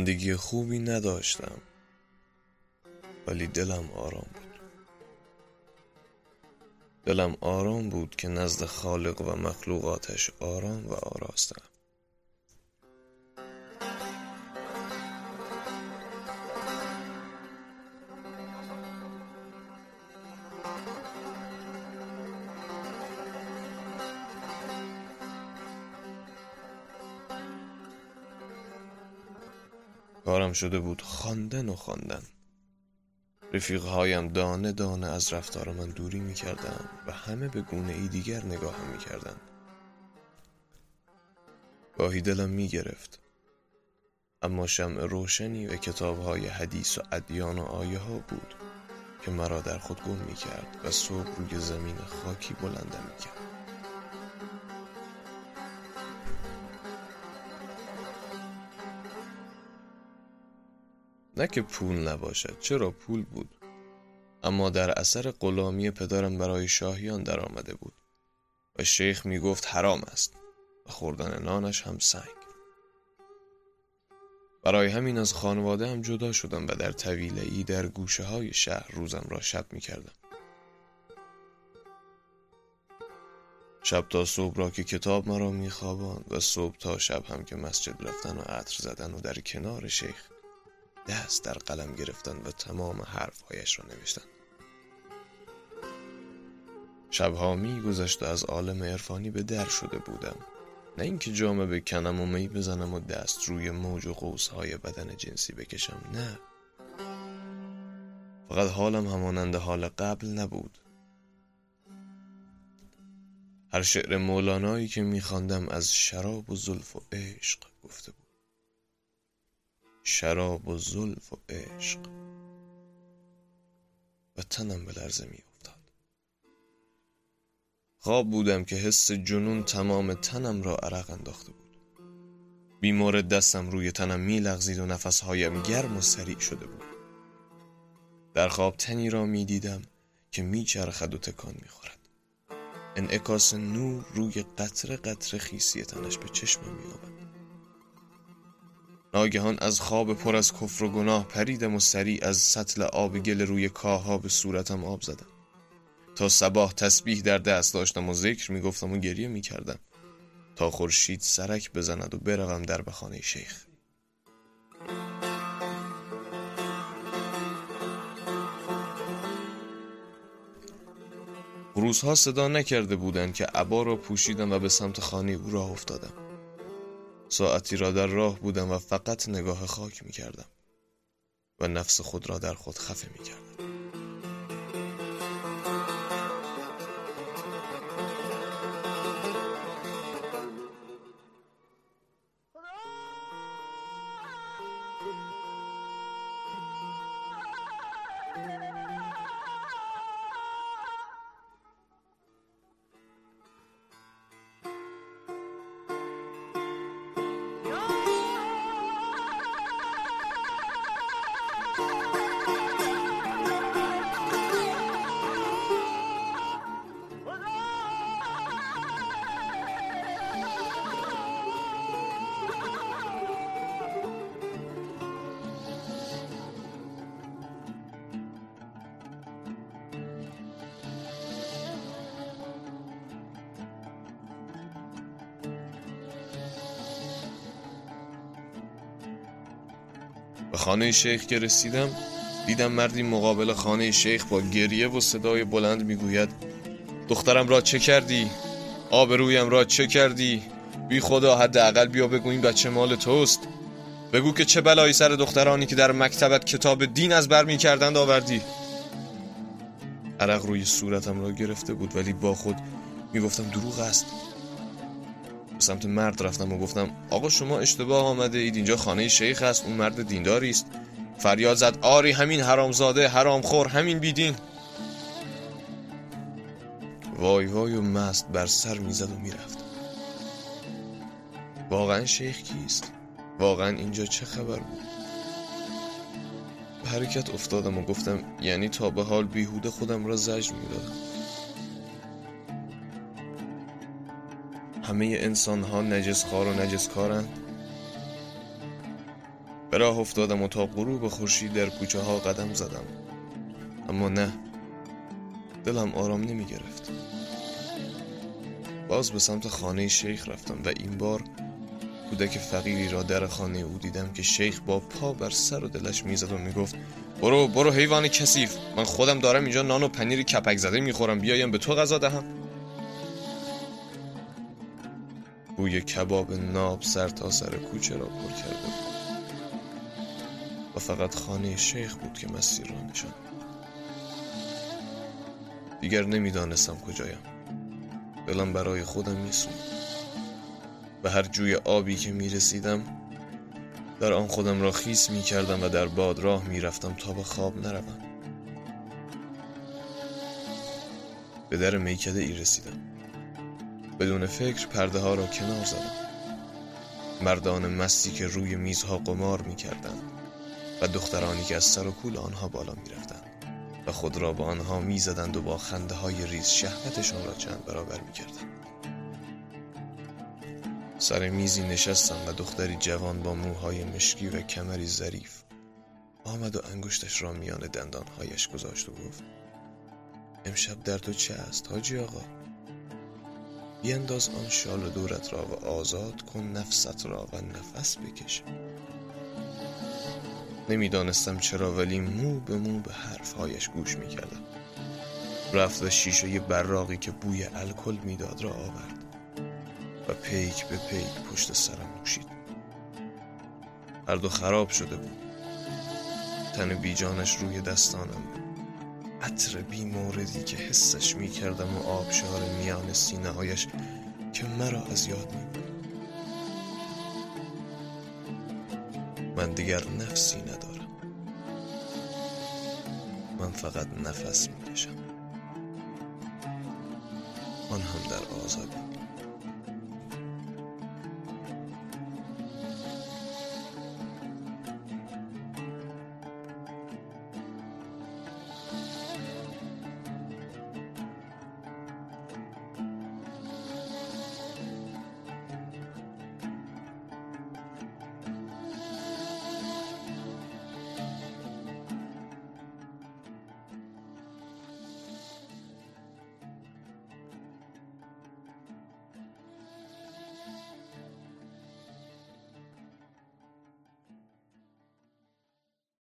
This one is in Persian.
زندگی خوبی نداشتم. ولی دلم آرام بود. دلم آرام بود که نزد خالق و مخلوقاتش آرام و آراستم. کارم شده بود خواندن و خواندن. رفیقهایم دانه دانه از رفتار من دوری می‌کردند و همه به گونه ای دیگر نگاهم می‌کردند گاهی دلم می‌گرفت. اما شمع روشنی و کتابهای حدیث و ادیان و آیه ها بود که مرا در خود گم می‌کرد و صبح روی زمین خاکی بلندم می‌کرد. نه که پول نباشد چرا پول بود اما در اثر غلامی پدرم برای شاهیان درآمده بود و شیخ می گفت حرام است و خوردن نانش هم سنگ برای همین از خانواده هم جدا شدم و در طویله ای در گوشه های شهر روزم را شب می کردم. شب تا صبح را که کتاب مرا می و صبح تا شب هم که مسجد رفتن و عطر زدن و در کنار شیخ دست در قلم گرفتن و تمام حرفهایش را نوشتن. شبها می گذشت و از عالم عرفانی به در شده بودم. نه اینکه جامه بکنم و می بزنم و دست روی موج و قوسهای بدن جنسی بکشم نه. فقط حالم همانند حال قبل نبود. هر شعر مولانایی که میخواندم از شراب و زلف و عشق گفته بود. شراب و زلف و عشق. و تنم به لرزه می افتاد. خواب بودم که حس جنون تمام تنم را عرق انداخته بود. بیمار دستم روی تنم می لغزید و نفسهایم گرم و سریع شده بود. در خواب تنی را می دیدم که می چرخد و تکان می خورد. انعکاس نور روی قطره قطره خیسی تنش به چشمم می آمد ناگهان از خواب پر از کفر و گناه پریدم و سریع از سطل آب گل روی کاها به صورتم آب زدم. تا صباح تسبیح در دست داشتم و ذکر می‌گفتم و گریه می‌کردم. تا خورشید سرک بزند و بروم در بخانه شیخ. روزها صدا نکرده بودند که عبا را پوشیدم و به سمت خانه او راه افتادم. ساعتی را در راه بودم و فقط نگاه خاک می کردم و نفس خود را در خود خفه می کردم. خانه شیخ که رسیدم دیدم مردی مقابل خانه شیخ با گریه و صدای بلند می‌گوید دخترم را چه کردی؟ آبرویم را چه کردی؟ بی خدا حداقل بیا بگو این بچه مال توست بگو که چه بلایی سر دخترانی که در مکتبت کتاب دین از بر کردند آوردی عرق روی صورتم را گرفته بود ولی با خود می‌گفتم دروغ است به سمت مرد رفتم و گفتم آقا شما اشتباه آمده اید اینجا خانه شیخ است اون مرد دینداری است. فریاد زد آری همین حرامزاده حرامخور همین بیدین. وای وای و مست بر سر می‌زد و می‌رفت. واقعا شیخ کیست؟ واقعا اینجا چه خبر بود؟ حرکت افتادم و گفتم یعنی تا به حال بیهوده خودم را زجر می‌دادم. همه انسان ها نجس خار و نجس کارن به راه افتادم و تا غروب خورشید در کوچه ها قدم زدم. اما نه دلم آرام نمی گرفت باز به سمت خانه شیخ رفتم و این بار کودک فقیری را در خانه او دیدم که شیخ با پا بر سر و دلش می‌زد و می‌گفت برو برو حیوان کثیف من خودم دارم اینجا نان و پنیر کپک زده می‌خورم بیایم به تو غذا دهم. بوی کباب ناب سر تا سر کوچه را پر کرده بود. و فقط خانه شیخ بود که مسیر را نشان دیگر نمی‌دانستم کجایم. دلم برای خودم میسوند و هر جوی آبی که می‌رسیدم در آن خودم را خیس می کردم و در باد راه می رفتم تا به خواب نروم. به در میکده ای رسیدم. بدون فکر پرده ها را کنار زدم مردان مستی که روی میزها قمار می کردن و دخترانی که از سر و کول آنها بالا می رفتن و خود را با آنها می زدند و با خنده های ریز شهوتشان را چند برابر می کردن. سر میزی نشستم و دختری جوان با موهای مشکی و کمری ظریف آمد و انگشتش را میان دندانهایش گذاشت و گفت امشب در تو چه است حاجی آقا بینداز آن شال دورت را و آزاد کن نفست را و نفس بکش. نمی‌دانستم چرا ولی مو به مو به حرفهایش گوش می‌کردم. رفت و شیشه براقی که بوی الکل می‌داد را آورد و پیک به پیک پشت سرم نوشید. هر دو خراب شده بود. تن بیجانش روی دستانم بود. عطر بی موردی که حسش می کردم و آبشار میان سینه هایش که مرا از یاد می من دیگر نفسی ندارم. من فقط نفس می کشم آن هم در آزادی